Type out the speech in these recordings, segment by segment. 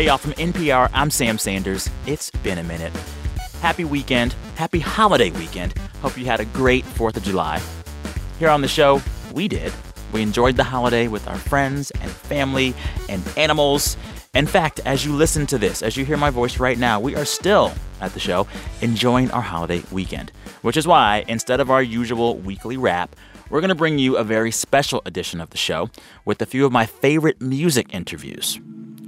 Hey, y'all, from NPR, I'm Sam Sanders. It's been a minute. Happy weekend. Happy holiday weekend. Hope you had a great 4th of July. Here on the show, we did. We enjoyed the holiday with our friends and family and animals. In fact, as you listen to this, as you hear my voice right now, we are still at the show enjoying our holiday weekend. Which is why, instead of our usual weekly wrap, we're going to bring you a very special edition of the show with a few of my favorite music interviews.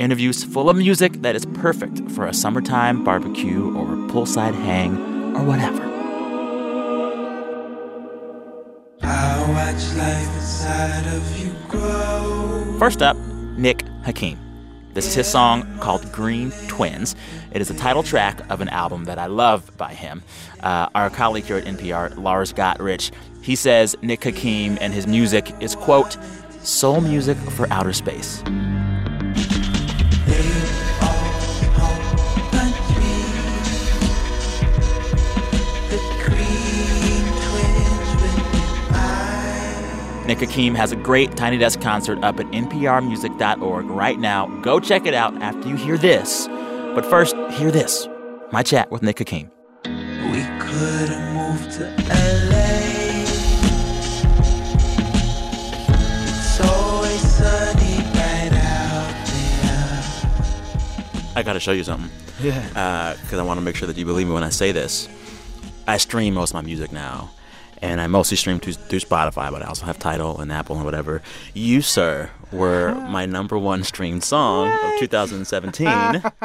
Interviews full of music that is perfect for a summertime barbecue or poolside hang or whatever. First up, Nick Hakim. This is his song called Green Twins. It is the title track of an album that I love by him. Uh, our colleague here at NPR, Lars Gotrich, he says Nick Hakim and his music is, quote, soul music for outer space. Nick Hakim has a great Tiny Desk concert up at nprmusic.org right now. Go check it out after you hear this. But first, hear this my chat with Nick Hakim. We could have moved to LA. It's always sunny right out there. I got to show you something. Yeah. Uh, because I want to make sure that you believe me when I say this. I stream most of my music now. And I mostly stream through, through Spotify, but I also have Tidal and Apple and whatever. You, sir, were my number one streamed song of 2017.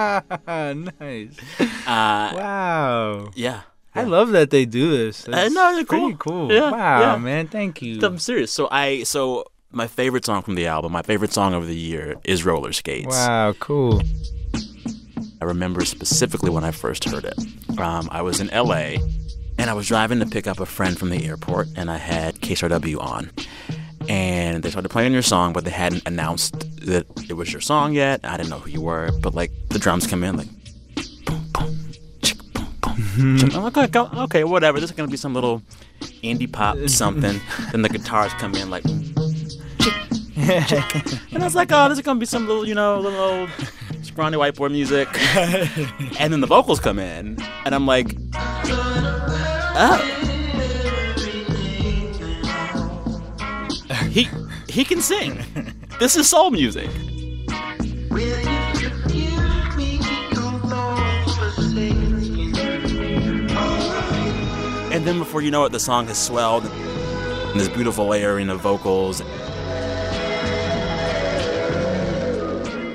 nice. Uh, Wow. yeah. I love that they do this. That's know, they're pretty cool. cool. Yeah, wow, yeah. man. Thank you. I'm serious. So I so my favorite song from the album, my favorite song of the year is Roller Skates. Wow, cool. I remember specifically when I first heard it. Um, I was in LA and I was driving to pick up a friend from the airport and I had KCRW on. And they started playing your song, but they hadn't announced that it was your song yet. I didn't know who you were, but like the drums come in like boom, boom, chick, boom, boom. Mm-hmm. chick. I'm like, okay, okay, whatever. This is gonna be some little indie pop mm-hmm. something. then the guitars come in like chick, chick. And I was like, oh, this is gonna be some little, you know, little old scrawny white boy music. and then the vocals come in, and I'm like, oh. He he can sing. This is soul music. And then before you know it, the song has swelled. And this beautiful layering of vocals.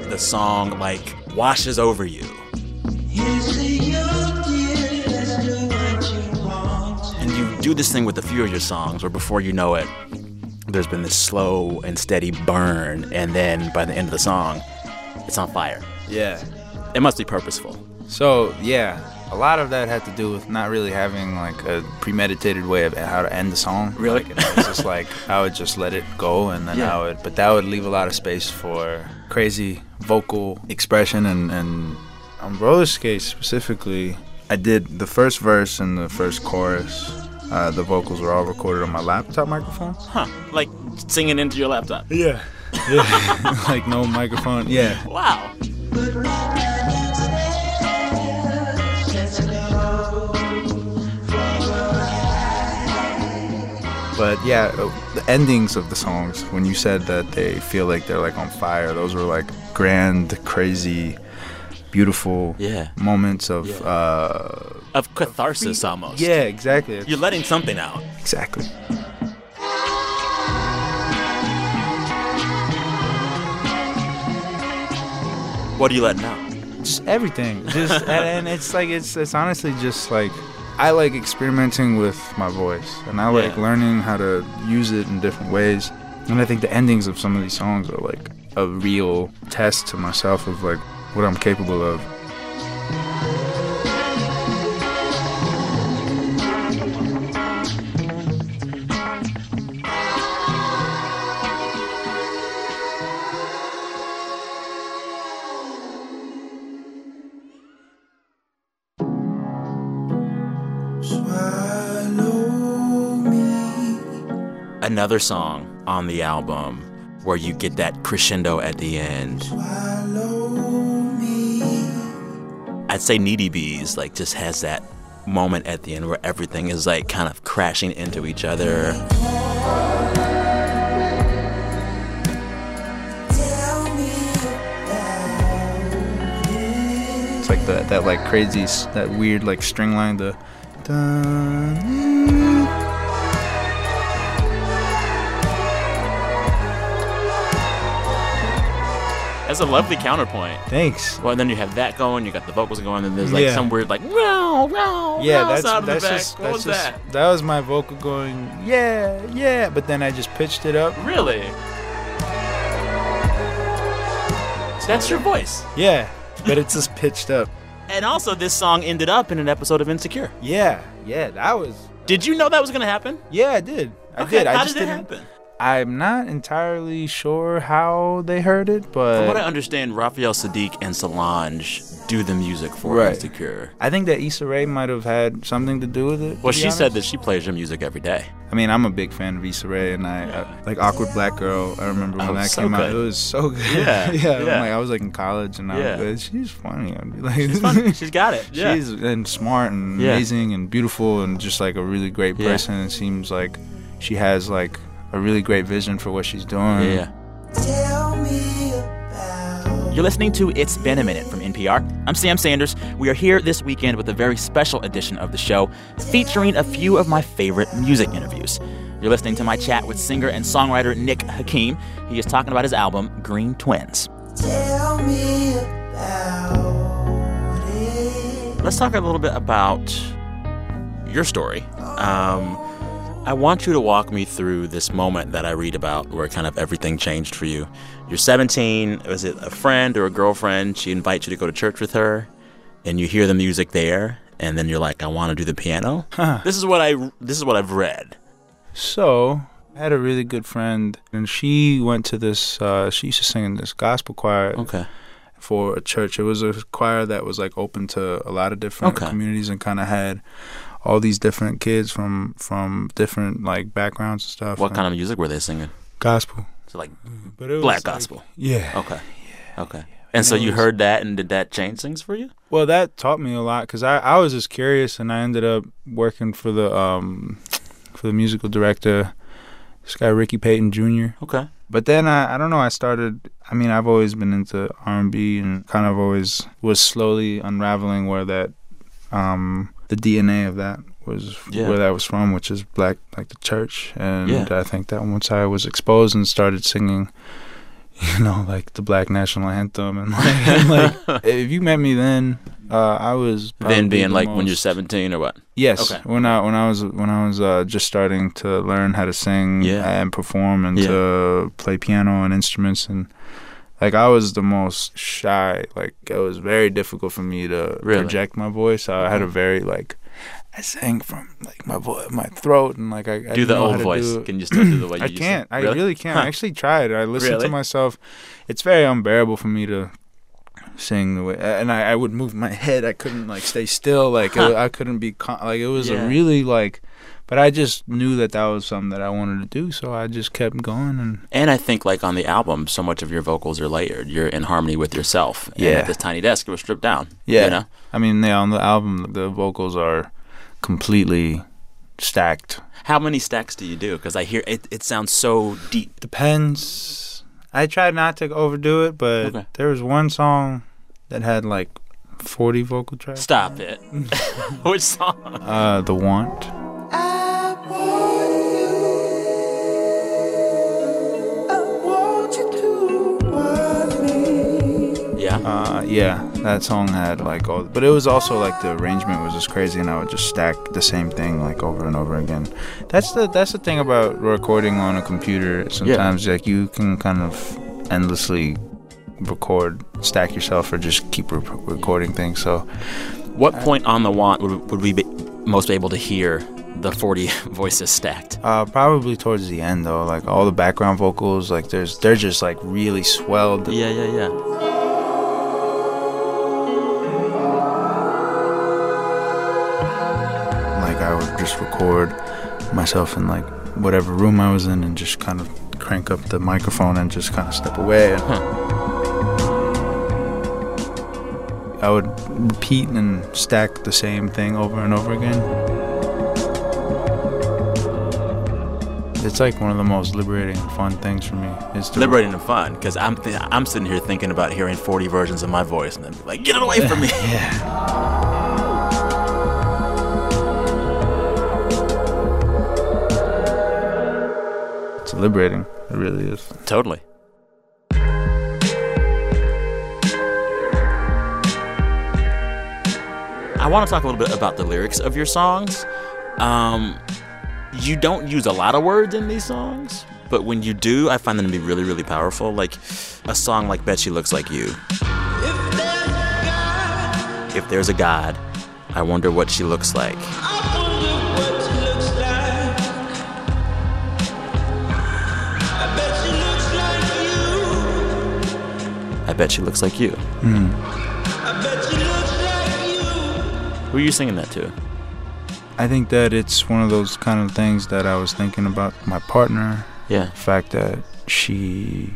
The song like washes over you. Do this thing with a few of your songs where before you know it, there's been this slow and steady burn, and then by the end of the song, it's on fire. Yeah. It must be purposeful. So yeah, a lot of that had to do with not really having like a premeditated way of how to end the song. Really? Like, it was just like I would just let it go, and then Yeah. I would, but that would leave a lot of space for crazy vocal expression and and on roller skates specifically. I did the first verse and the first chorus. Uh, the vocals were all recorded on my laptop microphone. Huh. Like singing into your laptop. Yeah. Yeah. like no microphone. Yeah. Wow. But yeah, uh, the endings of the songs, when you said that they feel like they're like on fire, those were like grand, crazy, beautiful Yeah. moments of. Yeah. Uh, Of catharsis almost. yeah, exactly. You're letting something out. exactly. What are you letting out? Just everything. Just and, and it's like it's it's honestly just like I like experimenting with my voice and I like Yeah. learning how to use it in different ways. And I think the endings of some of these songs are like a real test to myself of like what I'm capable of. Another song on the album where you get that crescendo at the end. I'd say Needy Bees like just has that moment at the end where everything is like kind of crashing into each other. It's like that that like crazy that weird like string line the. dun- That's a lovely counterpoint. Thanks. Well, then you have that going, you got the vocals going, and there's like Yeah. some weird like wow, wow, Yeah, wow that's sound in the that's back. just what that's was just that? that was my vocal going yeah yeah, but then I just pitched it up. Really? That's your voice. Yeah, but it's just pitched up. And also, this song ended up in an episode of Insecure. Yeah, yeah, that was. Did you know that was going to happen? Yeah, I did. I Okay, did. I just did it didn't. happen? I'm not entirely sure how they heard it, but From what I understand, Raphael Saadiq and Solange do the music for Right. Insecure. I think that Issa Rae might have had something to do with it. Well, she said that she plays your music every day. I mean, I'm a big fan of Issa Rae, and I, I like Awkward Black Girl. I remember when Oh, that so came out; it was so good. Yeah, yeah. Yeah. like I was like in college, and I Yeah. was, she's funny. I'd be like, She's fun. She's got it. Yeah. she's and smart and Yeah. amazing and beautiful and just like a really great Yeah. person. It seems like she has like a really great vision for what she's doing. yeah. Tell me about You're listening to It's Been a Minute from NPR. I'm Sam Sanders. We are here this weekend with a very special edition of the show featuring a few of my favorite music interviews. You're listening to my chat with singer and songwriter Nick Hakim. He is talking about his album, Green Twins. Tell me about it. Let's talk a little bit about your story. Um, I want you to walk me through this moment that I read about where kind of everything changed for you. You're 17. Was it a friend or a girlfriend? She invites you to go to church with her, and you hear the music there, and then you're like, "I want to do the piano." This is what I. This is what I've read. So I had a really good friend, and she went to this. Uh, she used to sing in this gospel choir Okay. for a church. It was a choir that was like open to a lot of different Okay. communities and kind of had all these different kids from from different like backgrounds and stuff. What and kind of music were they singing? gospel? So like But it was black like- gospel. Yeah. Okay. Okay. And so it you was- heard that, and did that change things for you? Well, that taught me a lot because I, I was just curious, and I ended up working for the um for the musical director, this guy Ricky Payton Jr. Okay. But then I, I don't know. I started. I mean, I've always been into R and B, and kind of always was slowly unraveling where that, um, the DNA of that was Yeah. where that was from, which is black, like the church. And Yeah. I think that once I was exposed and started singing, you know, like the black national anthem, and like, and like if you met me then, uh, I was then being the like when you're 17 or what? Yes, Okay. when I when I was when I was uh, just starting to learn how to sing Yeah. and perform and to play piano and instruments and like I was the most shy. Like it was very difficult for me to Really? project my voice. I had a mm-hmm. very like I sang from like my vo- my throat and like I, I do the know how old voice. Can you still do the way you I can't. I really can't. Huh. I actually tried. I listened Really? to myself. It's very unbearable for me to sing the way, and I, I would move my head. I couldn't like stay still. Like it, I couldn't be con- like it was Yeah. a really like. But I just knew that that was something that I wanted to do, so I just kept going. And And I think like on the album, so much of your vocals are layered. You're in harmony with yourself. And Yeah. at this tiny desk, it was stripped down. Yeah. You know? I mean, yeah, on the album, the vocals are completely stacked. How many stacks do you do? Because I hear it, it sounds so deep. Depends. I tried not to overdo it, but Okay. there was one song that had like 40 vocal tracks. Stop it. Which song? Uh, The Want. I want you. I want you to want me. Yeah. Uh, yeah, that song had like all, but it was also like the arrangement was just crazy, and I would just stack the same thing like over and over again. That's the that's the thing about recording on a computer. Sometimes like you can kind of endlessly record, stack yourself, or just keep re- recording things. So What point on the want would, would we be most able to hear the 40 voices stacked? uh, probably towards the end though, like all the background vocals, like there's they're just like really swelled. Yeah, yeah, yeah. Like I would just record myself in like whatever room I was in and just kind of crank up the microphone and just kind of step away. And I would repeat and stack the same thing over and over again. It's like one of the most liberating and fun things for me. Is to Liberating and fun, because I'm th- I'm sitting here thinking about hearing 40 versions of my voice and then be like, get it away from me. Yeah. It's liberating. It really is. totally. I want to talk a little bit about the lyrics of your songs. Um, you don't use a lot of words in these songs, but when you do, I find them to be really, really powerful. Like a song like Bet She Looks Like You. If there's a God, I wonder what she looks like. I bet she looks like you. Hmm. Who are you singing that to? I think that it's one of those kind of things that I was thinking about my partner. Yeah. The fact that she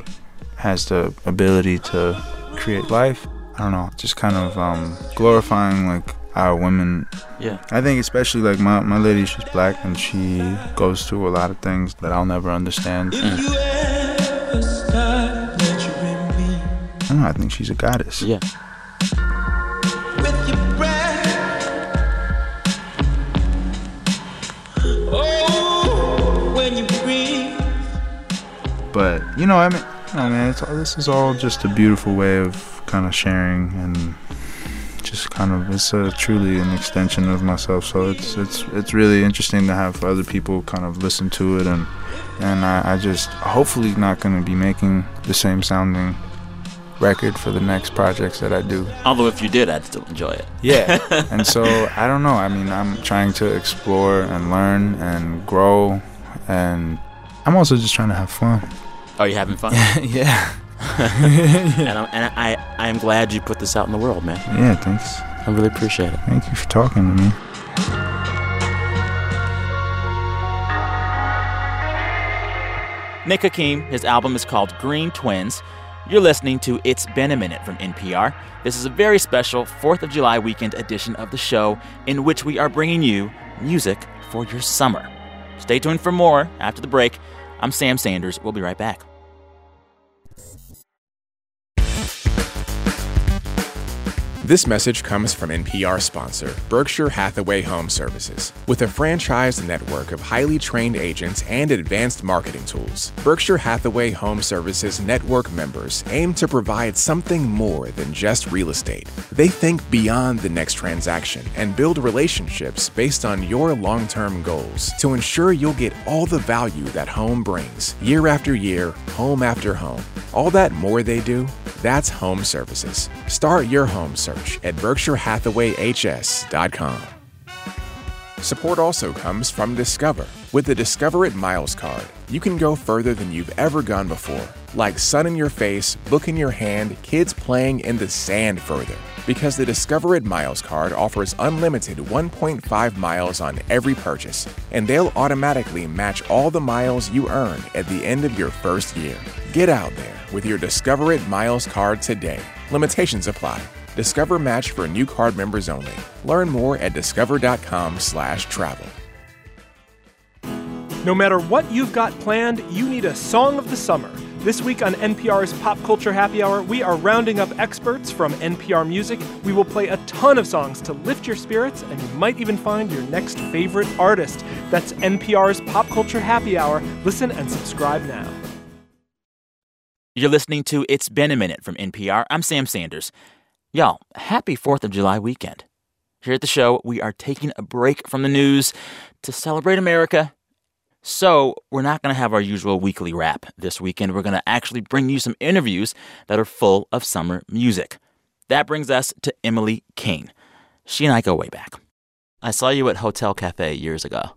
has the ability to create life. I don't know, just kind of um, glorifying like our women. Yeah. I think especially like my, my lady, she's black and she goes through a lot of things that I'll never understand. If you ever start measuring me I don't know, I think she's a goddess. Yeah. But you know, I mean, I mean, it's all, this is all just a beautiful way of kind of sharing and just kind of it's a, truly an extension of myself. So it's it's it's really interesting to have other people kind of listen to it and and I, I just hopefully not going to be making the same sounding record for the next projects that I do. Although if you did, I'd still enjoy it. Yeah. and so I don't know. I mean, I'm trying to explore and learn and grow and I'm also just trying to have fun. Are you having fun? yeah. and I'm, and I, I am glad you put this out in the world, man. Yeah, thanks. I really appreciate it. Thank you for talking to me. Nick Hakim, his album is called Green Twins. You're listening to It's Been a Minute from NPR. This is a very special 4th of July weekend edition of the show in which we are bringing you music for your summer. Stay tuned for more after the break. I'm Sam Sanders. We'll be right back. This message comes from NPR sponsor, Berkshire Hathaway Home Services. With a franchised network of highly trained agents and advanced marketing tools, Berkshire Hathaway Home Services network members aim to provide something more than just real estate. They think beyond the next transaction and build relationships based on your long term goals to ensure you'll get all the value that home brings, year after year, home after home. All that more they do, that's home services. Start your home search at berkshirehathawayhs.com. Support also comes from Discover. With the Discover It Miles card, you can go further than you've ever gone before, like sun in your face, book in your hand, kids playing in the sand further. Because the Discover It Miles card offers unlimited 1.5 miles on every purchase, and they'll automatically match all the miles you earn at the end of your first year. Get out there with your Discover It Miles card today. Limitations apply. Discover match for new card members only. Learn more at discover.com/travel. No matter what you've got planned, you need a song of the summer. This week on NPR's Pop Culture Happy Hour, we are rounding up experts from NPR Music. We will play a ton of songs to lift your spirits, and you might even find your next favorite artist. That's NPR's Pop Culture Happy Hour. Listen and subscribe now. You're listening to It's Been a Minute from NPR. I'm Sam Sanders. Y'all, happy 4th of July weekend. Here at the show, we are taking a break from the news to celebrate America. So, we're not going to have our usual weekly wrap this weekend. We're going to actually bring you some interviews that are full of summer music. That brings us to Emily King. She and I go way back. I saw you at Hotel Cafe years ago.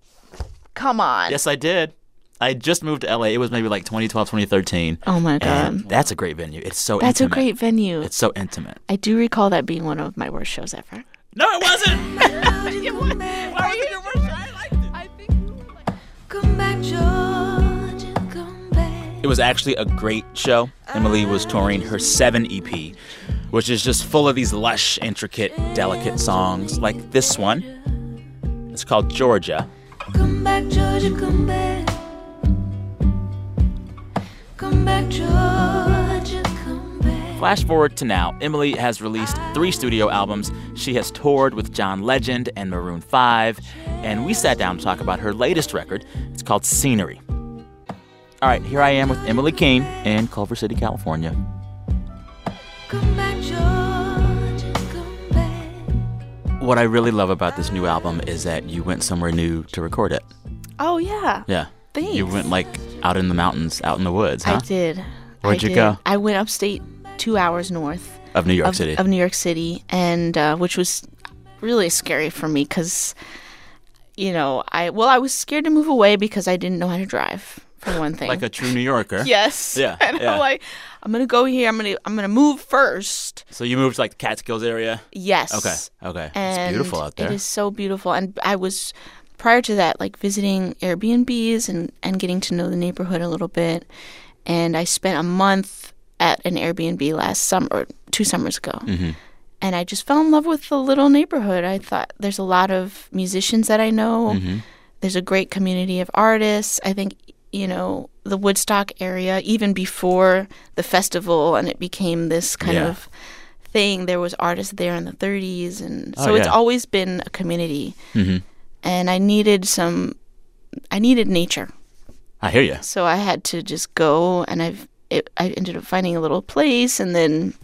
Come on. Yes, I did. I just moved to LA. It was maybe like 2012, 2013. Oh my god. That's a great venue. It's so That's a intimate. great venue. It's so intimate. I do recall that being one of my worst shows ever. No, it wasn't. Come back, Georgia, come back. it was actually a great show. Emily was touring her 7 EP, which is just full of these lush, intricate, delicate songs like this one. It's called Georgia. Come back, Georgia, come back. Come back, Georgia, come back. Flash forward to now, Emily has released three studio albums. She has toured with John Legend and Maroon 5, and we sat down to talk about her latest record. It's called Scenery. All right, here I am with Emily King in Culver City, California. Come back, Georgia, come back. What I really love about this new album is that you went somewhere new to record it. Oh yeah. Yeah. Thanks. You went like out in the mountains, out in the woods, huh? I did. Where'd I you did. go? I went upstate, two hours north Of New York of, City. of New York City, and uh, which was really scary for me because, you know, I well, I was scared to move away because I didn't know how to drive. For one thing, like a true New Yorker. yes, Yeah, and yeah. I'm like, I'm gonna go here. I'm gonna I'm gonna move first. So you moved to like the Catskills area? Yes. Okay. Okay. And it's beautiful out there. It is so beautiful. And I was prior to that like visiting Airbnbs and and getting to know the neighborhood a little bit. And I spent a month at an Airbnb last summer, or two summers ago. Mm-hmm. And I just fell in love with the little neighborhood. I thought there's a lot of musicians that I know. Mm-hmm. There's a great community of artists. I think you know the Woodstock area even before the festival and it became this kind Yeah. of thing. There was artists there in the 30s, and Oh, so it's always been a community. Mhm. And I needed some, I needed nature, I hear you. so I had to just go, and I've it, I ended up finding a little place, and then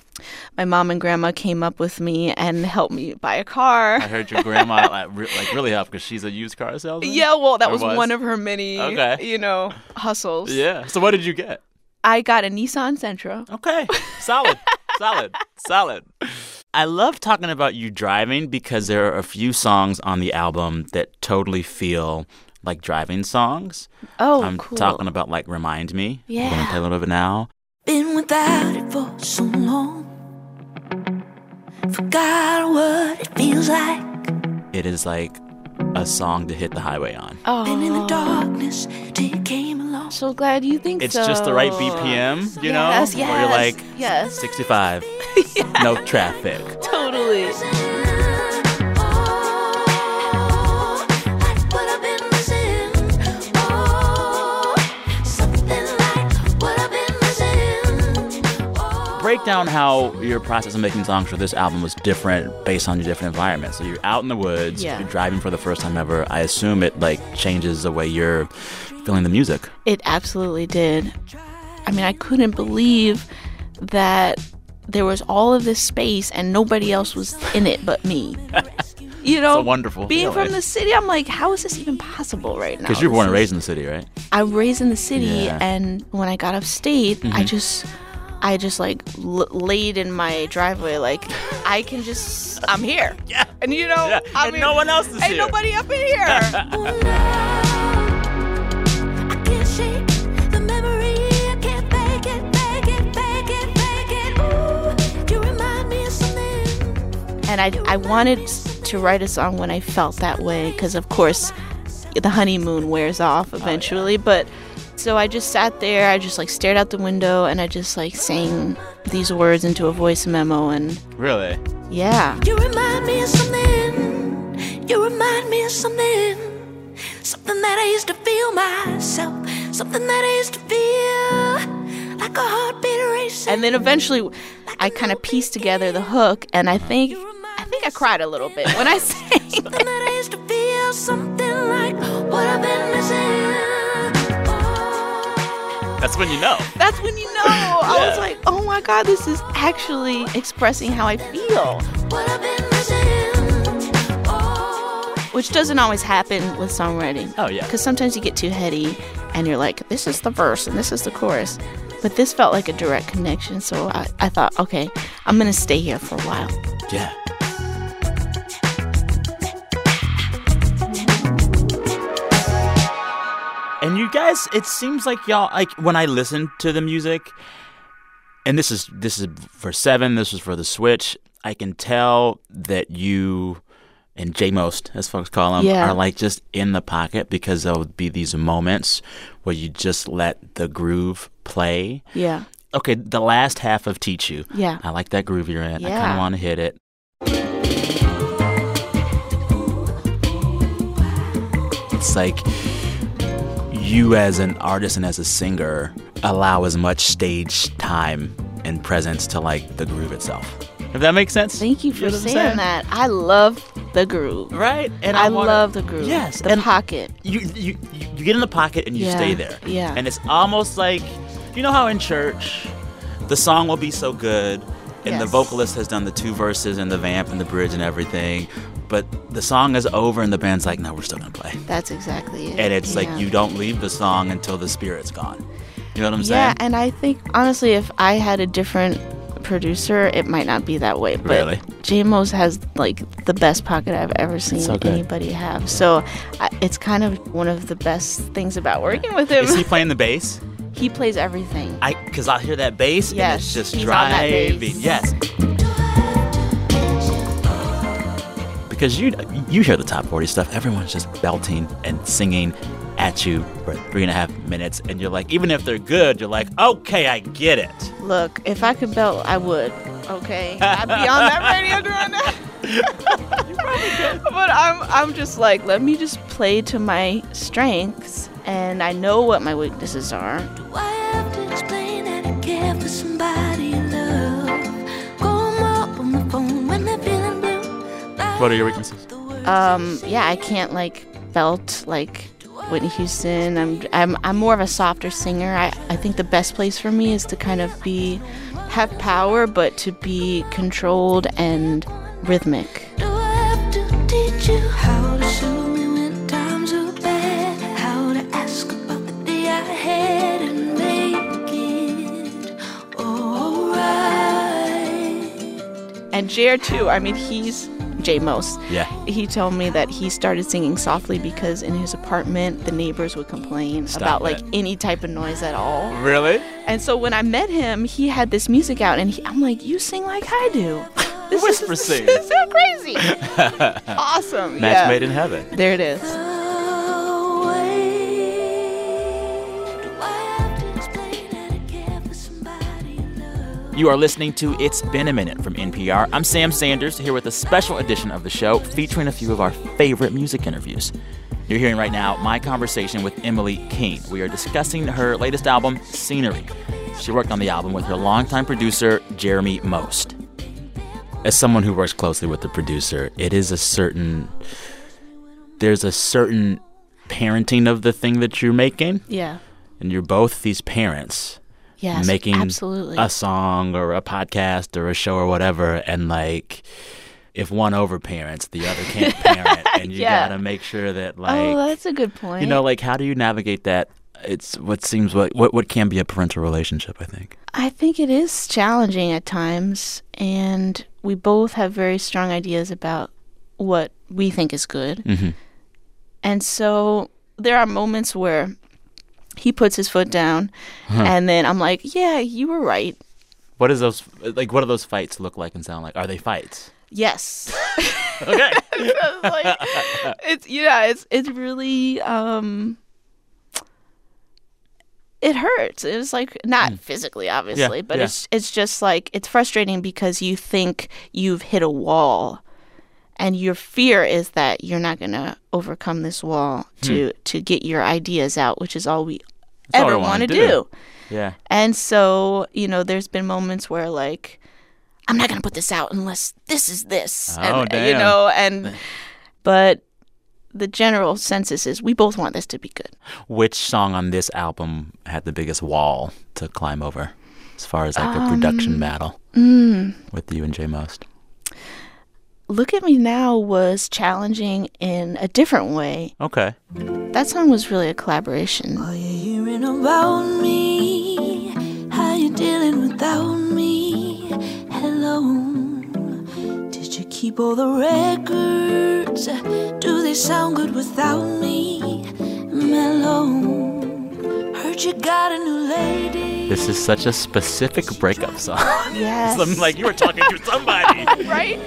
my mom and grandma came up with me and helped me buy a car. I heard your grandma like, re- like really helped because she's a used car salesman. Yeah, well, that was, was? one of her many, Okay. you know, hustles. Yeah. So what did you get? I got a Nissan Sentra. Okay. Solid. solid. Solid. I love talking about you driving because there are a few songs on the album that totally feel like driving songs. Oh, I'm cool. talking about like Remind Me. I'm gonna Yeah. play a little bit now. Been without it for so long. Forgot what it feels like. It is like a song to hit the highway on. Been in the Oh, darkness came along. so glad you think It's so. It's just the right BPM, you know? Yes, Where you're like yes. 65, no traffic. Totally. Break down how your process of making songs for this album was different based on your different environments. So you're out in the woods, Yeah. you're driving for the first time ever. I assume it like changes the way you're feeling the music. It absolutely did. I mean, I couldn't believe that there was all of this space and nobody else was in it but me. You know, a wonderful being feeling. from the city, I'm like, how is this even possible right now? Because you were born and raised in the city, right? I was raised in the city, Yeah. Mm-hmm. and when I got upstate, I just, I just like l- laid in my driveway, like I can just, I'm here. Yeah. And you know, Yeah, I and mean, no one else is ain't here. nobody up in here. No. I can't shake the memory. I can't fake it, fake it, fake it, fake it. Ooh, you remind me of something. and I, I wanted to write a song when I felt that way because of course the honeymoon wears off Oh, eventually but so I just sat there I just like stared out the window and I just like sang these words into a voice memo and Really? yeah You remind me of something. You remind me of something. Something that I used to feel myself. Something that I used to feel like a heartbeat racing. and then eventually I kind of pieced together the hook and I think I think I cried a little bit when I sang Something that I used to feel. Something like what I've been missing. That's when you know. that's when you know I was like oh my god this is actually expressing how I feel What I've been missing. Which doesn't always happen with songwriting. Oh, yeah. Because sometimes you get too heady and you're like, this is the verse and this is the chorus. But this felt like a direct connection, so I, I thought, okay, I'm gonna stay here for a while. Yeah. Guys, it seems like y'all like when I listen to the music, and this is this is for seven, this was for the Switch. I can tell that you and J most, as folks call them, Yeah. are like just in the pocket because there'll be these moments where you just let the groove play. Yeah. Okay, the last half of Teach You. Yeah. I like that groove you're in. Yeah. I kind of want to hit it. It's like you, as an artist and as a singer, allow as much stage time and presence to like the groove itself. If that makes sense. Thank you for know saying, saying? that. I love the groove. Right? And I, wanna- love the groove. Yes, The and- pocket. you, you you you get in the pocket and you Yeah, stay there. yeah. And it's almost like you know how in church the song will be so good and the vocalist has done the two verses and the vamp and the bridge and everything, but the song is over and the band's like, no, we're still gonna play. That's exactly it. And it's like you don't leave the song until the spirit's gone. You know what I'm Yeah, saying? Yeah, and I think honestly, if I had a different producer, it might not be that way. But Really? J Most has like the best pocket I've ever seen So anybody have. So I, it's kind of one of the best things about working with him. Is he playing the bass? He plays everything. I because I hear that bass and Yes, it's just he's driving. Yes. Because you you hear the top forty stuff, everyone's just belting and singing at you for three and a half minutes, and you're like, even if they're good, you're like, okay, I get it. Look, if I could belt, I would. Okay, I'd be on that radio doing that. but I'm, I'm just like, let me just play to my strengths, and I know what my weaknesses are. Do I have to explain that I care for somebody you love? Call 'em up on the phone when they're feeling blue. What are your weaknesses? Um, yeah, I can't like belt like Whitney Houston. I'm, I'm, I'm more of a softer singer. I, I think the best place for me is to kind of be, have power, but to be controlled and rhythmic. And Jer too. I mean, he's J Most. Yeah. He told me that he started singing softly because in his apartment the neighbors would complain Stop about like any type of noise at all. Really? And so when I met him, he had this music out, and he, I'm like, "You sing like I do." This Whisper is, sing. This is so crazy. awesome. Match yeah. made in heaven. There it is. You are listening to It's Been a Minute from NPR. I'm Sam Sanders here with a special edition of the show featuring a few of our favorite music interviews. You're hearing right now my conversation with Emily King. We are discussing her latest album, Scenery. She worked on the album with her longtime producer, Jeremy Most. As someone who works closely with the producer, it is a certain. There's a certain parenting of the thing that you're making, Yeah. and you're both these parents Yes. making absolutely. a song or a podcast or a show or whatever and like if one overparents the other can't parent and you Yeah. gotta make sure that like oh, that's a good point. you know like how do you navigate that it's what seems what, what what can be a parental relationship i think I think it is challenging at times, and we both have very strong ideas about what we think is good. mm-hmm. And so there are moments where he puts his foot down, and then I'm like, yeah, you were right. what is those like what do those fights look like and sound like are they fights Yes. okay It's like, it's yeah, it's it's really um it hurts. It's like not physically obviously, but Hmm. yeah. it's it's just like it's frustrating because you think you've hit a wall and your fear is that you're not going to overcome this wall hmm. to to get your ideas out, which is all we Hmm. That's ever wanna do. do. yeah And so, you know, there's been moments where like I'm not going to put this out unless this is this. Oh, and, uh, You know, and but the general census is we both want this to be good. which song on this album had the biggest wall to climb over as far as like a production um, battle hmm. with you and j most Look at Me Now was challenging in a different way. okay That song was really a collaboration. Are you hearing about me? How you dealing without me? Hello. Did you keep all the records? Do they sound good without me? Mellow. Heard you got a new lady. This is such a specific breakup song. Yes. I'm like you were talking to somebody. right?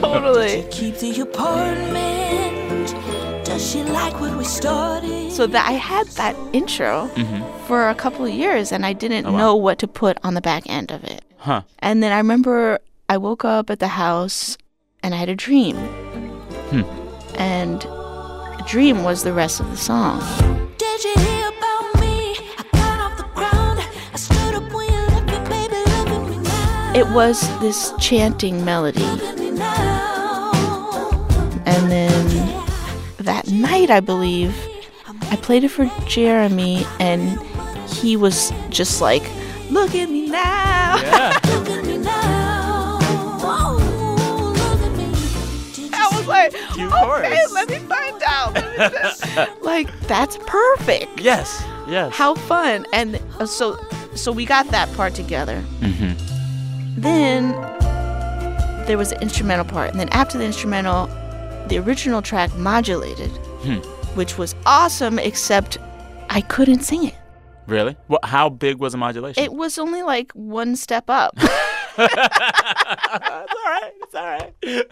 totally. Keep the apartment. Does she like what we started? So that I had that intro for a couple of years, and I didn't Mm-hmm. Oh, wow. know what to put on the back end of it. Huh. And then I remember I woke up at the house, and I had a dream. Hmm. And the dream was the rest of the song. It was this chanting melody. Look at me now. And then that night, I believe, I played it for Jeremy, and he was just like, Look at me now. Yeah. Look at me now. Look at me. Did you I was like, okay, let me find out. Me just-" like that's perfect. Yes. Yes. How fun! And uh, so, so we got that part together. Mhm. Then there was the instrumental part, and then after the instrumental, the original track modulated, Hmm. which was awesome. Except I couldn't sing it. Really? What? How big was the modulation? It was only like one step up. it's all right. It's all right. And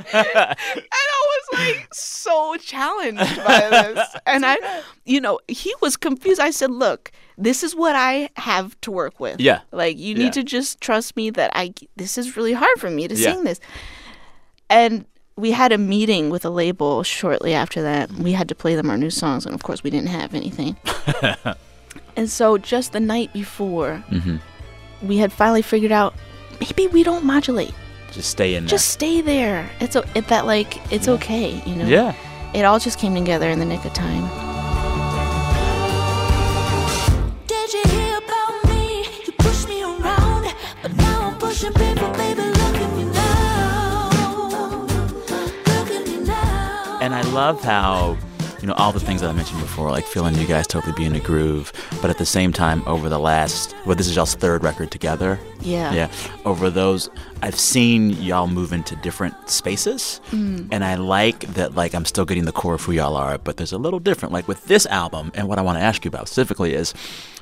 I was like so challenged by this. And I, you know, he was confused. I said, look, this is what I have to work with. Yeah. Like, you Yeah. need to just trust me that I, this is really hard for me to Yeah. sing this. And we had a meeting with a label shortly after that. We had to play them our new songs. And of course, we didn't have anything. and so just the night before, Mhm. we had finally figured out maybe we don't modulate. Just stay in there. Just stay there. It's o- it, that like it's okay, you know. yeah. It all just came together in the nick of time. Did you hear about me? You pushed me around, but now I'm pushing people, baby. Look at me now. Look at me now. And I love how, you know, all the things that I mentioned before, like feeling you guys totally be in a groove, but at the same time, over the last, well, this is y'all's third record together. Yeah. Yeah. Over those, I've seen y'all move into different spaces. Mm. And I like that, like, I'm still getting the core of who y'all are, but there's a little different. Like with this album, and what I want to ask you about specifically is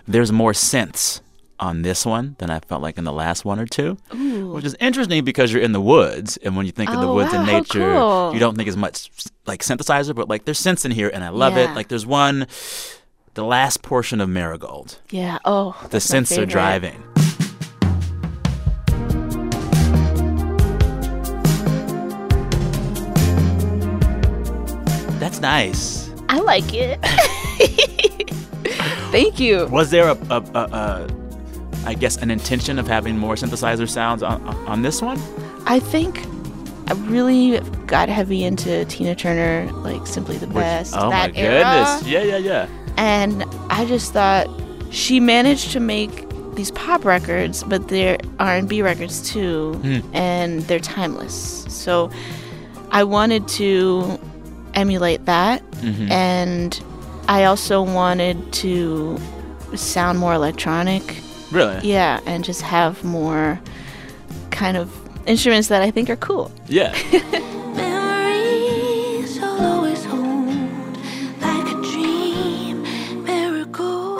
there's more synths on this one than I felt like in the last one or two, which is interesting because you're in the woods, and when you think of the Oh, woods and wow, how nature, cool. you don't think as much like synthesizer, but like there's synths in here, and I love it. Like there's one, the last portion of Marigold, Yeah. Oh. the synths are driving. That's nice. I like it. Thank you. Was there a, a, a, a, I guess, an intention of having more synthesizer sounds on, on this one? I think I really got heavy into Tina Turner, like Simply the Best. oh that my era. goodness! Yeah, yeah, yeah. And I just thought she managed to make these pop records, but they're R&B records too, Hmm. and they're timeless. So I wanted to emulate that, Mhm. and I also wanted to sound more electronic. Really? Yeah, and just have more kind of instruments that I think are cool. Yeah. Memories I'll always hold like a dream miracle.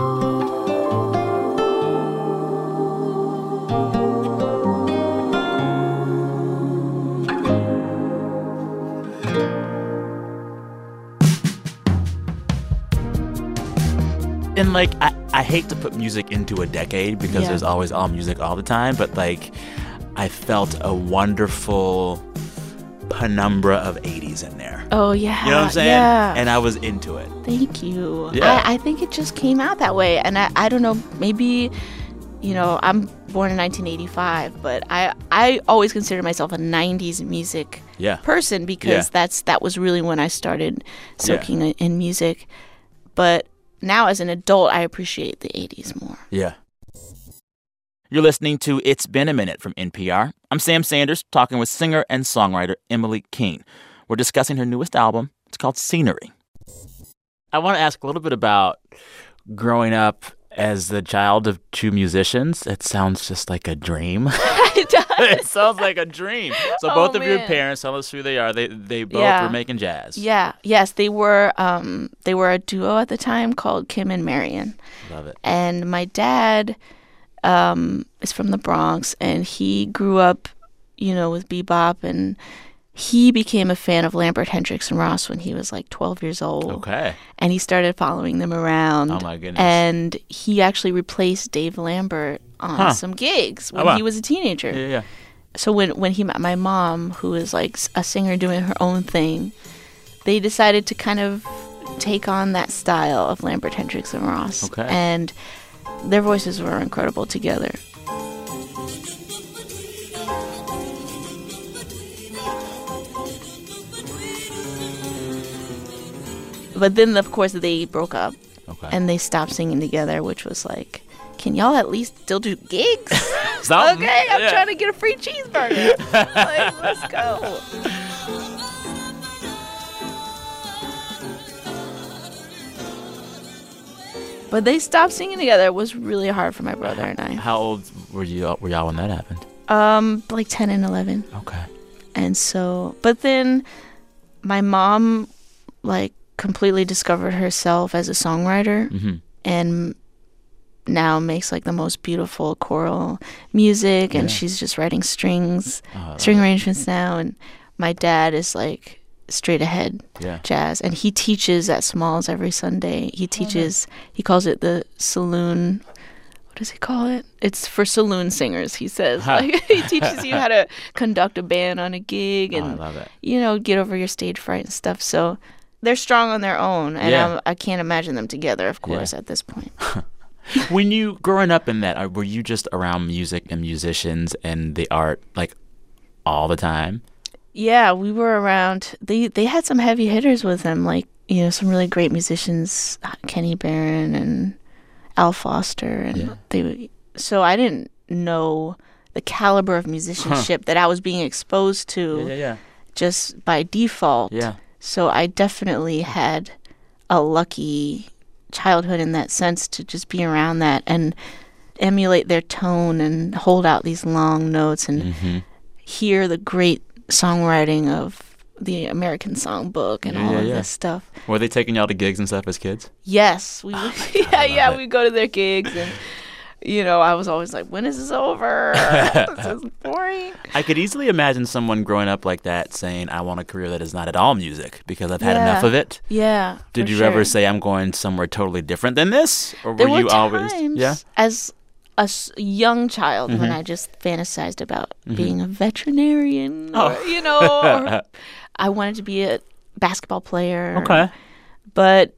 and like I, I hate to put music into a decade because Yeah. there's always all music all the time but like i felt a wonderful penumbra of 80s in there Oh yeah, you know what i'm saying Yeah. and i was into it Thank you. Yeah. I, I think it just came out that way. And I, I don't know, maybe, you know, I'm born in 1985, but I, I always consider myself a 90s music yeah person because Yeah. that's that was really when I started soaking in, in music. But now as an adult, I appreciate the 80s more. yeah you're listening to It's Been a Minute from NPR. I'm Sam Sanders talking with singer and songwriter Emily King. We're discussing her newest album. It's called Scenery. I want to ask a little bit about growing up as the child of two musicians. It sounds just like a dream. it does. it sounds like a dream. So Oh, both of your parents, tell us who they are. They they both Yeah. were making jazz. Yeah. Yes, they were. Um, they were a duo at the time called Kim and Marion. Love it. and my dad um, is from the Bronx, and he grew up, you know, with bebop, and he became a fan of Lambert, Hendricks, and Ross when he was like 12 years old. Okay. And he started following them around. Oh, my goodness. And he actually replaced Dave Lambert on Huh. some gigs when Oh, wow. he was a teenager Yeah, yeah. so when when he met my mom who is like a singer doing her own thing they decided to kind of take on that style of lambert hendricks and ross Okay. and their voices were incredible together but then of course they broke up Okay. and they stopped singing together which was like can y'all at least still do gigs Something. okay i'm Yeah. trying to get a free cheeseburger like, let's go but they stopped singing together it was really hard for my brother and i How old were you? Were y'all when that happened? um like 10 and 11 Okay. and so but then my mom like completely discovered herself as a songwriter Mm-hmm. and now makes like the most beautiful choral music and Yeah. she's just writing strings Oh, I love string it. arrangements now and my dad is like straight ahead Yeah. jazz and he teaches at smalls every sunday he teaches he calls it the saloon what does he call it it's for saloon singers he says like he teaches you how to conduct a band on a gig Oh, I and love it. you know get over your stage fright and stuff so they're strong on their own and Yeah. I'm, i can't imagine them together of Yeah. course at this point when you growing up in that, uh, were you just around music and musicians and the art like all the time? Yeah, we were around. They they had some heavy hitters with them, like you know some really great musicians, Kenny Barron and Al Foster, and Yeah. they. So I didn't know the caliber of musicianship that I was being exposed to yeah. just by default. Yeah. So I definitely had a lucky childhood in that sense to just be around that and emulate their tone and hold out these long notes and Mm-hmm. hear the great songwriting of the American Songbook and Yeah, all yeah, of yeah. this stuff. Were they taking y'all to gigs and stuff as kids? Yes, we I yeah, yeah, we'd go to their gigs and you know, I was always like, when is this over? this is boring. I could easily imagine someone growing up like that saying, "I want a career that is not at all music because I've had Yeah. enough of it." Yeah. Did you sure. ever say, "I'm going somewhere totally different than this," or were were you always? Yeah. as a young child when Mhm. I just fantasized about Mhm. being a veterinarian, Oh. or, you know, I wanted to be a basketball player. Okay. But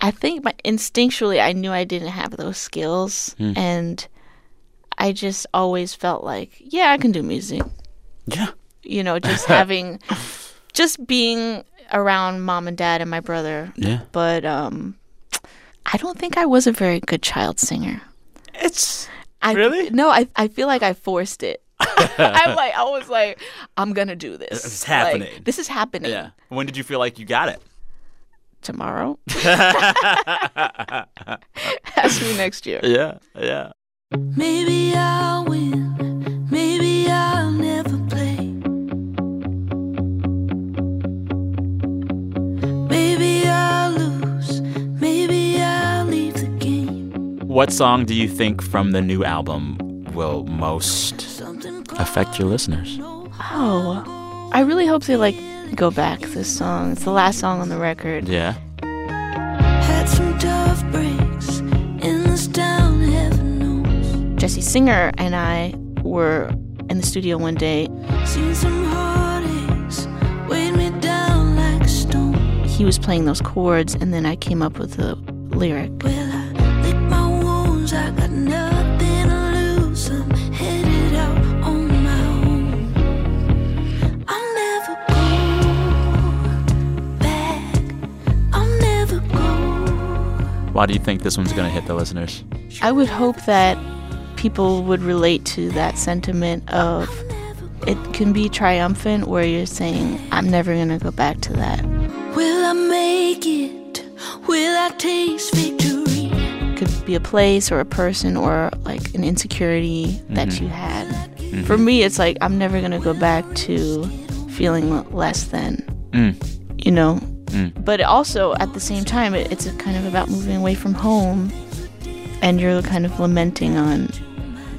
I think my, instinctually I knew I didn't have those skills, Hmm. and I just always felt like, yeah, I can do music. Yeah. You know, just having, just being around mom and dad and my brother. Yeah. But um, I don't think I was a very good child singer. It's I, Really? No, I I feel like I forced it. I'm like I was like I'm gonna do this. It's Like, happening. this is happening. Yeah. When did you feel like you got it? Tomorrow. Ask me next year. Yeah. Yeah. Maybe I'll win, maybe I'll never play. Maybe I'll lose, maybe I'll leave the game. What song do you think from the new album will most affect your listeners? Oh, I really hope they like go back this song. It's the last song on the record. Yeah. Had some tough breaks in this town, heaven knows. Jesse Singer and I were in the studio one day. Seen some heartaches, weighed me down like a stone. He was playing those chords, and then I came up with the lyric. Well, Why do you think this one's going to hit the listeners? I would hope that people would relate to that sentiment of it can be triumphant where you're saying, I'm never going to go back to that. Will I make it? Will I taste victory? could be a place or a person or like an insecurity that Mhm. you had. Mhm. For me, it's like I'm never gonna go back to feeling less than, Mm. you know. Mm. But also at the same time, it, it's a kind of about moving away from home, and you're kind of lamenting on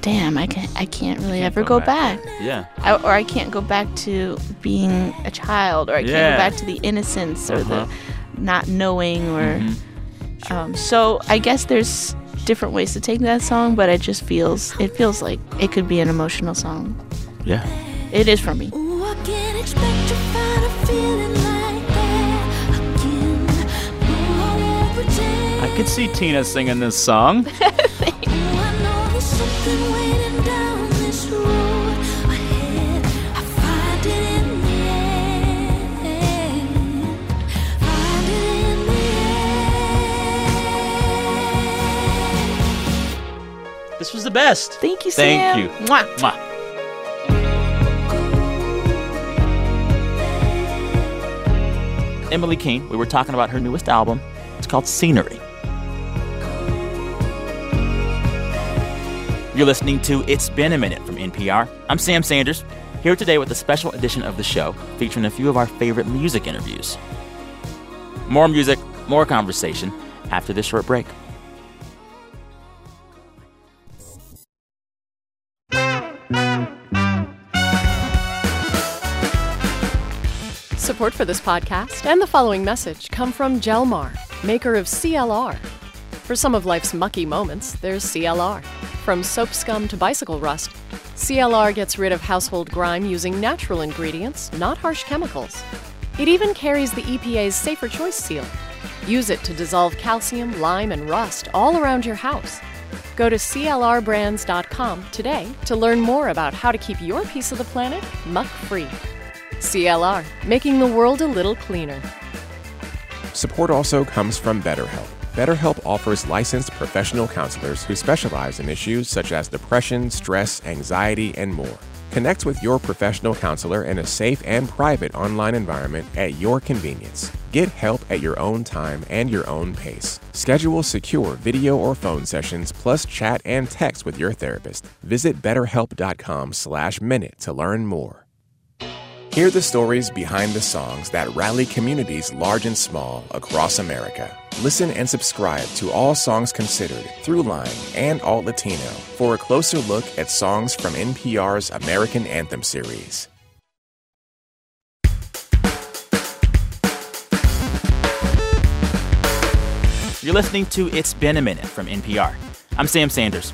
damn, I can't, I can't really ever go go back. back. Yeah. I, or I can't go back to being a child, or I can't go back to the innocence or Uh-huh. the not knowing, or Mhm. um, so. I guess there's different ways to take that song, but it just feels it feels like it could be an emotional song. Yeah. It is for me. Could see Tina singing this song. Ooh, I know there's something waiting down this road ahead. I find it in the end. Find it in the end. This was the best. Thank you, Sam. Thank you. Mwah. Mwah. Emily King, we were talking about her newest album. It's called Scenery. You're listening to It's Been a Minute from NPR. I'm Sam Sanders, here today with a special edition of the show featuring a few of our favorite music interviews. More music, more conversation after this short break. Support for this podcast and the following message come from Jelmar, maker of CLR. For some of life's mucky moments, there's CLR. From soap scum to bicycle rust, CLR gets rid of household grime using natural ingredients, not harsh chemicals. It even carries the EPA's Safer Choice seal. Use it to dissolve calcium, lime, and rust all around your house. Go to CLRbrands.com today to learn more about how to keep your piece of the planet muck free. CLR, making the world a little cleaner. Support also comes from BetterHelp. BetterHelp offers licensed professional counselors who specialize in issues such as depression, stress, anxiety, and more. Connect with your professional counselor in a safe and private online environment at your convenience. Get help at your own time and your own pace. Schedule secure video or phone sessions plus chat and text with your therapist. Visit betterhelp.com/minute to learn more. Hear the stories behind the songs that rally communities large and small across America. Listen and subscribe to All Songs Considered, Throughline, and Alt Latino for a closer look at songs from NPR's American Anthem series. You're listening to It's Been a Minute from NPR. I'm Sam Sanders.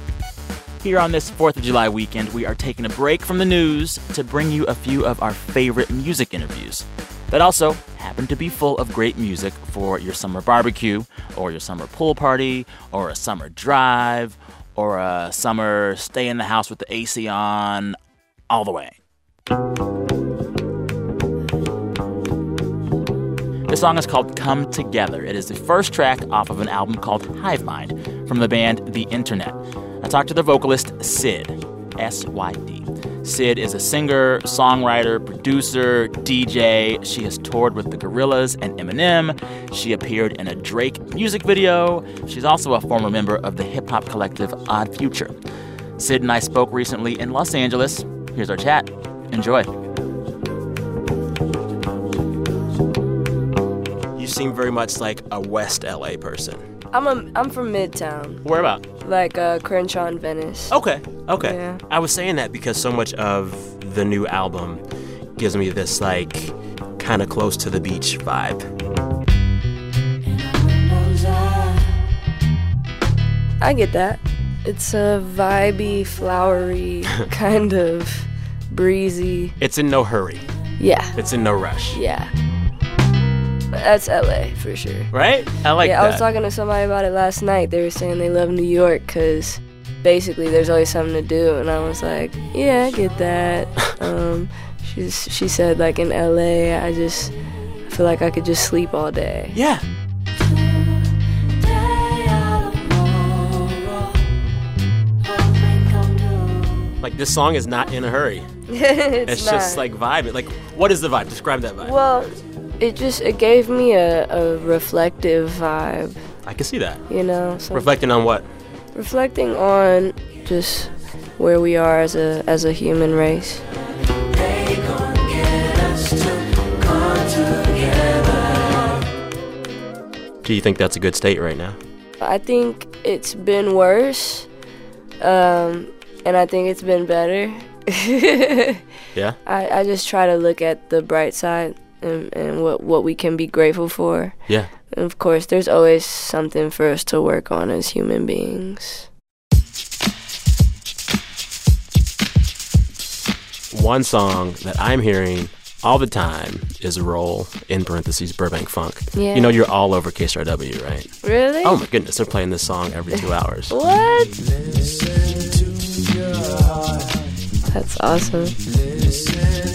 Here on this 4th of July weekend, we are taking a break from the news to bring you a few of our favorite music interviews that also happen to be full of great music for your summer barbecue, or your summer pool party, or a summer drive, or a summer stay in the house with the AC on, all the way. The song is called Come Together. It is the first track off of an album called Hive Mind from the band The Internet. I talked to the vocalist Syd, S Y D. Syd is a singer, songwriter, producer, DJ. She has toured with the Gorillaz and Eminem. She appeared in a Drake music video. She's also a former member of the hip hop collective Odd Future. Syd and I spoke recently in Los Angeles. Here's our chat. Enjoy. You seem very much like a West LA person. I'm a, I'm from Midtown, Where about? like uh, Crenshaw and Venice. Okay, okay. Yeah. I was saying that because so much of the new album gives me this like kind of close to the beach vibe. I get that. It's a vibey, flowery, kind of breezy. It's in no hurry. Yeah, It's in no rush. yeah. That's LA for sure. Right? I like yeah, that. I was talking to somebody about it last night. They were saying they love New York because basically there's always something to do, and I was like, yeah, I get that. um, she's she said like in LA, I just feel like I could just sleep all day. yeah. Like this song is not in a hurry. it's It's just like vibe. Like what is the vibe? Describe that vibe. Well, it just it gave me a, a reflective vibe, I can see that. you know. So Reflecting on what? reflecting on just where we are as a as a human race. Do you think that's a good state right now? I think it's been worse. Um, and I think it's been better. Yeah? I, I just try to look at the bright side and, and what, what we can be grateful for. Yeah. And of course, there's always something for us to work on as human beings. One song that I'm hearing all the time is Roll, in parentheses, Burbank Funk. Yeah. You know, you're all over KCRW, right? Really? Oh my goodness, they're playing this song every two hours. What? That's awesome.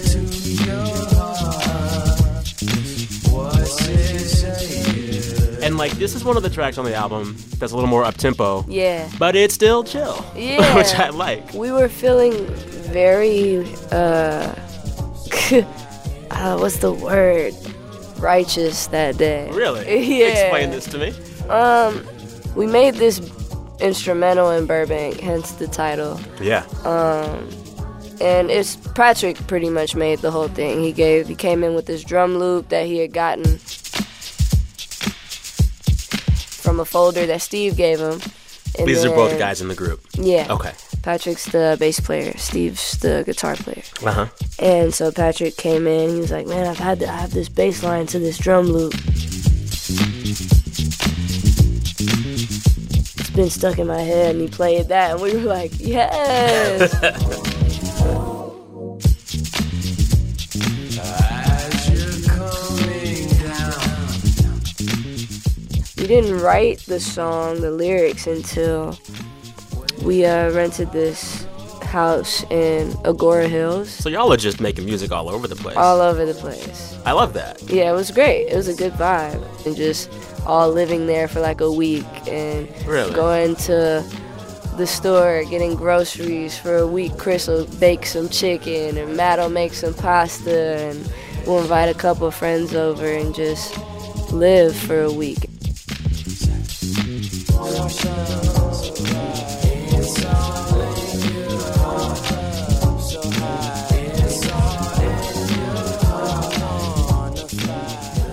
And like, this is one of the tracks on the album that's a little more up tempo, Yeah. but it's still chill, Yeah. which I like. We were feeling very, uh, uh, what's the word? Righteous that day. Really? Yeah. Explain this to me. Um, we made this instrumental in Burbank, hence the title. Yeah. Um, and it's Patrick pretty much made the whole thing. He gave, he came in with this drum loop that he had gotten a folder that Steve gave him. And These are both guys in the group. Yeah. Okay. Patrick's the bass player. Steve's the guitar player. Uh huh. And so Patrick came in. He was like, "Man, I've had to, I have this bass line to this drum loop. It's been stuck in my head." And he played that, and we were like, "Yes!" didn't write the song, the lyrics until we uh, rented this house in Agoura Hills, So y'all are just making music all over the place. all over the place. I love that. Yeah, it was great. It was a good vibe. And just all living there for like a week and Really? going to the store, getting groceries for a week. Chris will bake some chicken and Matt will make some pasta and we'll invite a couple of friends over and just live for a week.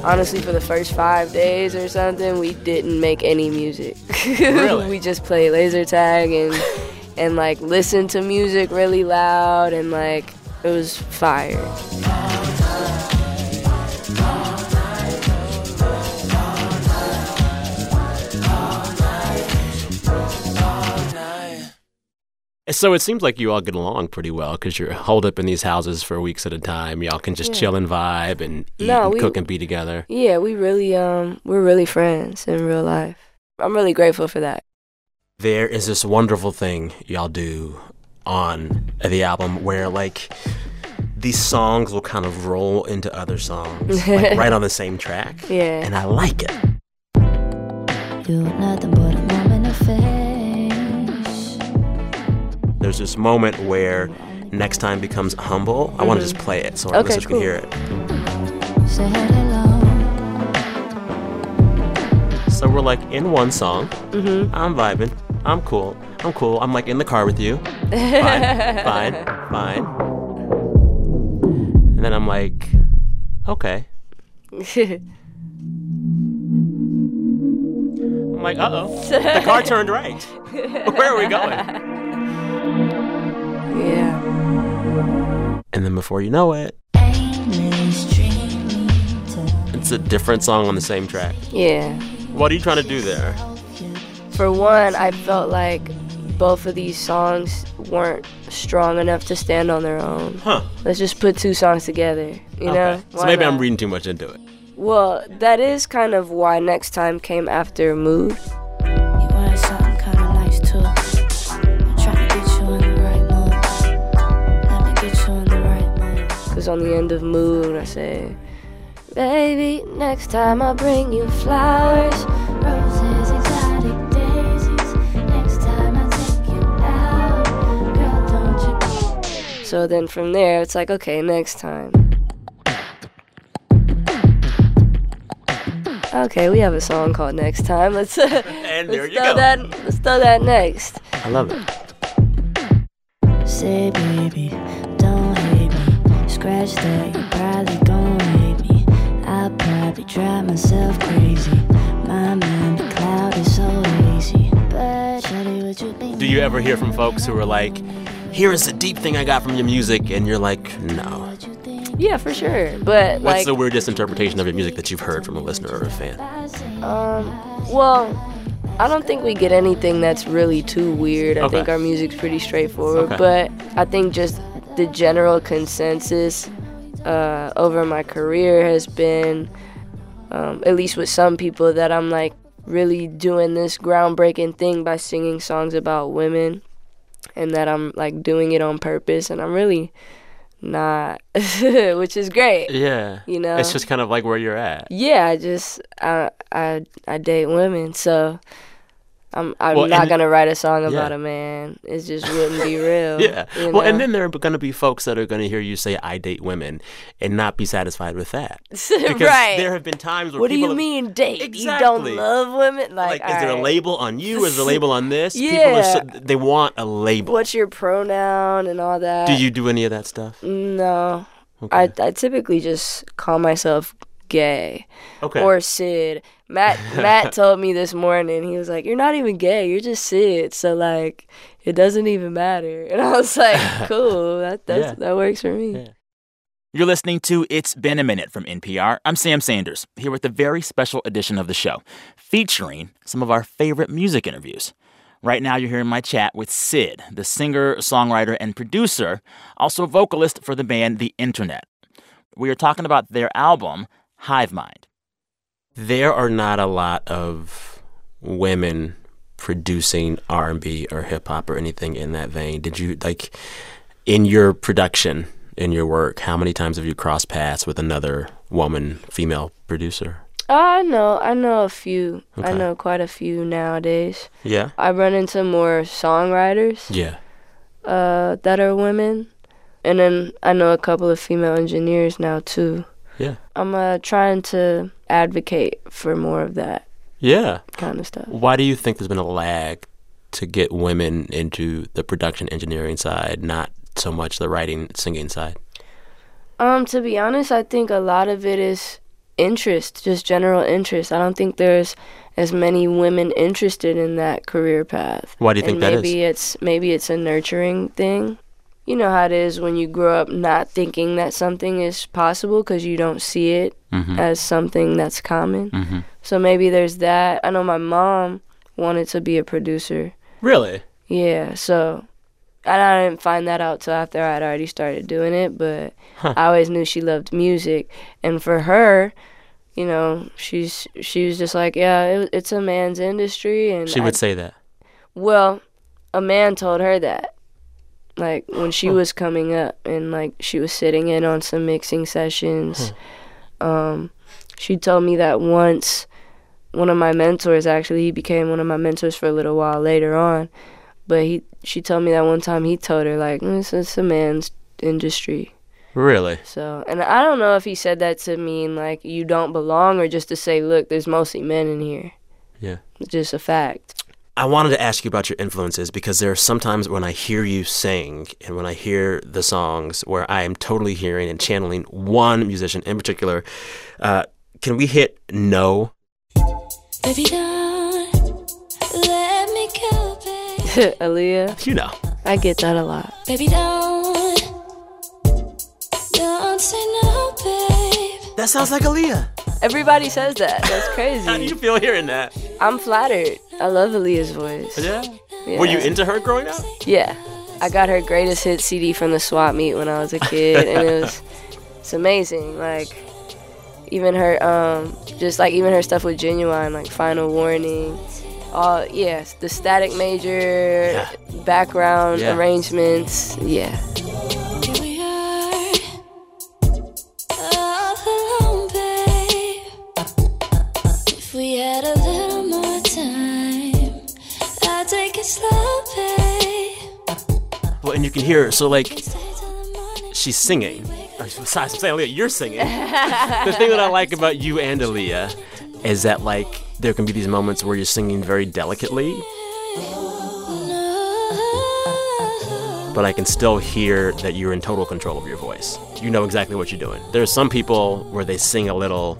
Honestly, for the first five days or something, we didn't make any music. Really? we just played laser tag and and like listened to music really loud and like it was fire. So it seems like you all get along pretty well because you're holed up in these houses for weeks at a time. Y'all can just Yeah. chill and vibe and eat No, and we- cook and be together. Yeah, we really um we're really friends in real life. I'm really grateful for that. There is this wonderful thing y'all do on the album where like these songs will kind of roll into other songs like right on the same track. Yeah. And I like it. There's this moment where next time becomes humble. I want to just play it so our Okay, listeners cool. can hear it. Say hello. So we're like in one song. Mhm. I'm vibing. I'm cool. I'm cool. I'm like in the car with you. Fine. fine. Fine. And then I'm like, okay. I'm like, uh oh. The car turned right. Where are we going? Yeah. And then before you know it, it's a different song on the same track. Yeah. What are you trying to do there? For one, I felt like both of these songs weren't strong enough to stand on their own. Huh. Let's just put two songs together, you know? Okay. So Why maybe I'm reading too much into it. Well, that is kind of why next time came after Mood. Mood. On the end of Mood, I say, Baby, next time I'll bring you flowers. Roses, exotic daisies. Next time I take you out, girl, don't you? So then from there, it's like, okay, next time. Okay, we have a song called Next Time. Let's uh, And let's there you throw go. that let's throw that next. I love it. Say, baby, don't hate me. Scratch that, you probably gon' hate me. I'll probably drive myself crazy. My mind, the cloud is so hazy. But, shawty, what you been Do you ever hear from folks who are like, here is the deep thing I got from your music, and you're like, no. Yeah, for sure. But What's like, the weirdest interpretation of your music that you've heard from a listener or a fan? um, well, I don't think we get anything that's really too weird. I Okay. think our music's pretty straightforward. Okay. But I think just the general consensus uh, over my career has been, um, at least with some people, that I'm like really doing this groundbreaking thing by singing songs about women, and that I'm like doing it on purpose, and I'm really not, which is great. Yeah. You know? It's just kind of like where you're at. Yeah, I just I I I date women, so I'm I'm Well, not gonna write a song yeah. about a man. It just wouldn't be real. Yeah. you Well, and then there are going to be folks that are going to hear you say, I date women, and not be satisfied with that. Because right. there have been times where what do you have- mean date? Exactly. You don't love women? Like, Like, is there a label on you? Is there a label on this? People are Yeah. so, they want a label. What's your pronoun and all that? Do you do any of that stuff? No. I I typically just call myself gay. Okay. Or Syd. Matt Matt told me this morning. He was like, "You're not even gay. You're just Syd. So like, it doesn't even matter." And I was like, "Cool. That that's, Yeah. that works for me." You're listening to It's Been a Minute from NPR. I'm Sam Sanders, here with a very special edition of the show, featuring some of our favorite music interviews. Right now, you're hearing my chat with Syd, the singer, songwriter, and producer, also vocalist for the band The Internet. We are talking about their album, Hive Mind. There are not a lot of women producing R&B or hip hop or anything in that vein. Did you like in your production, in your work, how many times have you crossed paths with another woman, female producer? I know. I know a few. I know quite a few nowadays. Yeah. I run into more songwriters Yeah. uh, that are women, and then I know a couple of female engineers now too. Yeah. I'm uh, trying to advocate for more of that Yeah. kind of stuff. Why do you think there's been a lag to get women into the production engineering side, not so much the writing, singing side? Um, to be honest, I think a lot of it is interest, just general interest. I don't think there's as many women interested in that career path. Why do you think and that is? maybe it's maybe it's a nurturing thing. You know how it is when you grow up not thinking that something is possible because you don't see it Mhm. as something that's common. Mhm. So maybe there's that. I know my mom wanted to be a producer. Really? Yeah, so and I didn't find that out till after I'd already started doing it, but Huh. I always knew she loved music, and for her, you know, she's she was just like, yeah, it, it's a man's industry, and She I- would say that. well, a man told her that, like when she Huh. was coming up, and like she was sitting in on some mixing sessions. Um, she told me that once. One of my mentors, actually, he became one of my mentors for a little while later on. But he, she told me that one time he told her like, "Mm, it's, it's a man's industry. Really? So, and I don't know if he said that to mean like you don't belong or just to say, look, there's mostly men in here. Yeah. It's just a fact. I wanted to ask you about your influences because there are sometimes when I hear you sing and when I hear the songs where I am totally hearing and channeling one musician in particular. Uh, can we hit no? Baby, don't let me go, babe. Aaliyah. You know. I get that a lot. Baby, don't. Don't say no, babe. That sounds like Aaliyah. Everybody says that. That's crazy. How do you feel hearing that? I'm flattered. I love Aaliyah's voice. Yeah? Yeah. Were you into her growing up? Yeah. I got her greatest hit CD from the swap meet when I was a kid, and it was it's amazing. Like even her, um, just like even her stuff with Ginuwine, like Final Warning, all yes, the Static Major, background Yeah. arrangements, yeah. Had a little more time, I'd take it slow. Well, and you can hear, so like, she's singing. Oh, or, Besides, I'm saying, Aaliyah, you're singing. the thing that I like about you and Aaliyah is that, like, there can be these moments where you're singing very delicately, but I can still hear that you're in total control of your voice. You know exactly what you're doing. There's some people where they sing a little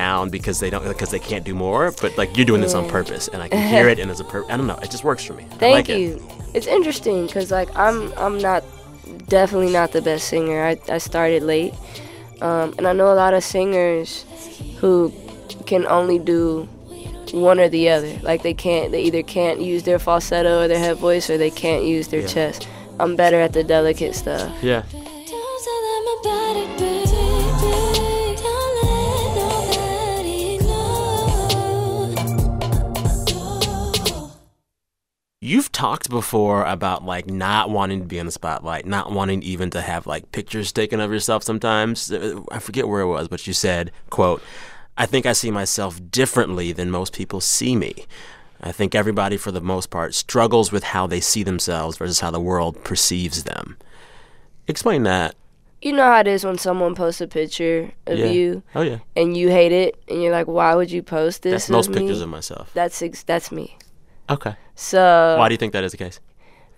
down because they don't because they can't do more, but like you're doing this on purpose, and I can hear it, and it's a pur- I don't know, it just works for me. I Thank like it. you. It's interesting because like I'm I'm not definitely not the best singer. I, I started late, um, and I know a lot of singers who can only do one or the other. Like they can't they either can't use their falsetto or their head voice or they can't use their Yeah. chest. I'm better at the delicate stuff. Yeah. You've talked before about like not wanting to be in the spotlight, not wanting even to have like pictures taken of yourself sometimes. Uh, I forget where it was, but you said, quote, I think I see myself differently than most people see me. I think everybody for the most part struggles with how they see themselves versus how the world perceives them. Explain that. You know how it is when someone posts a picture of Yeah. you Oh yeah. and you hate it and you're like, why would you post this? That's most me? pictures of myself. That's ex- that's me. Okay. So Why do you think that is the case?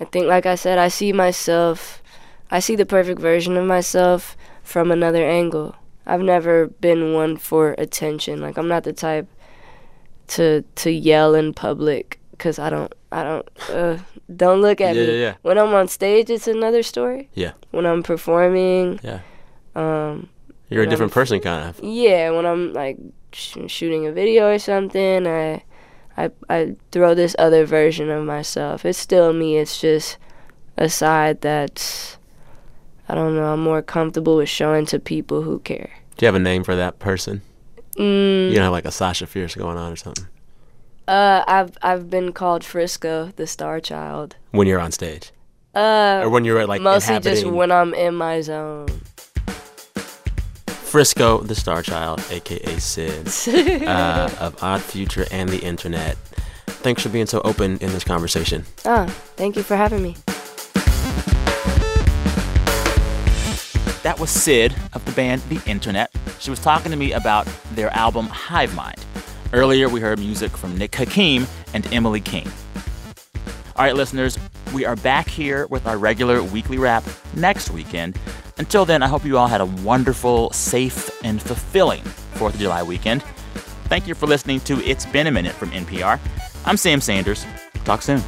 I think, like I said, I see myself, I see the perfect version of myself from another angle. I've never been one for attention. Like I'm not the type to to yell in public because I don't I don't uh, don't look at Yeah, me. yeah, yeah. When I'm on stage, it's another story. Yeah. When I'm performing, Yeah. um, You're a different I'm- person, kind of. yeah, when I'm like sh- shooting a video or something, I, I I throw this other version of myself. It's still me. It's just a side that's I don't know. I'm more comfortable with showing to people who care. Do you have a name for that person? Mm, You don't have like a Sasha Fierce going on or something uh, I've I've been called Frisco, the star child. when you're on stage, Uh, or when you're at like mostly just when I'm in my zone. Frisco, the Star Child, aka Syd, uh, of Odd Future and the Internet. Thanks for being so open in this conversation. Ah, thank you for having me. That was Syd of the band The Internet. She was talking to me about their album Hive Mind. Earlier, we heard music from Nick Hakim and Emily King. All right, listeners, we are back here with our regular weekly wrap next weekend. Until then, I hope you all had a wonderful, safe, and fulfilling 4th of July weekend. Thank you for listening to It's Been a Minute from NPR. I'm Sam Sanders. Talk soon.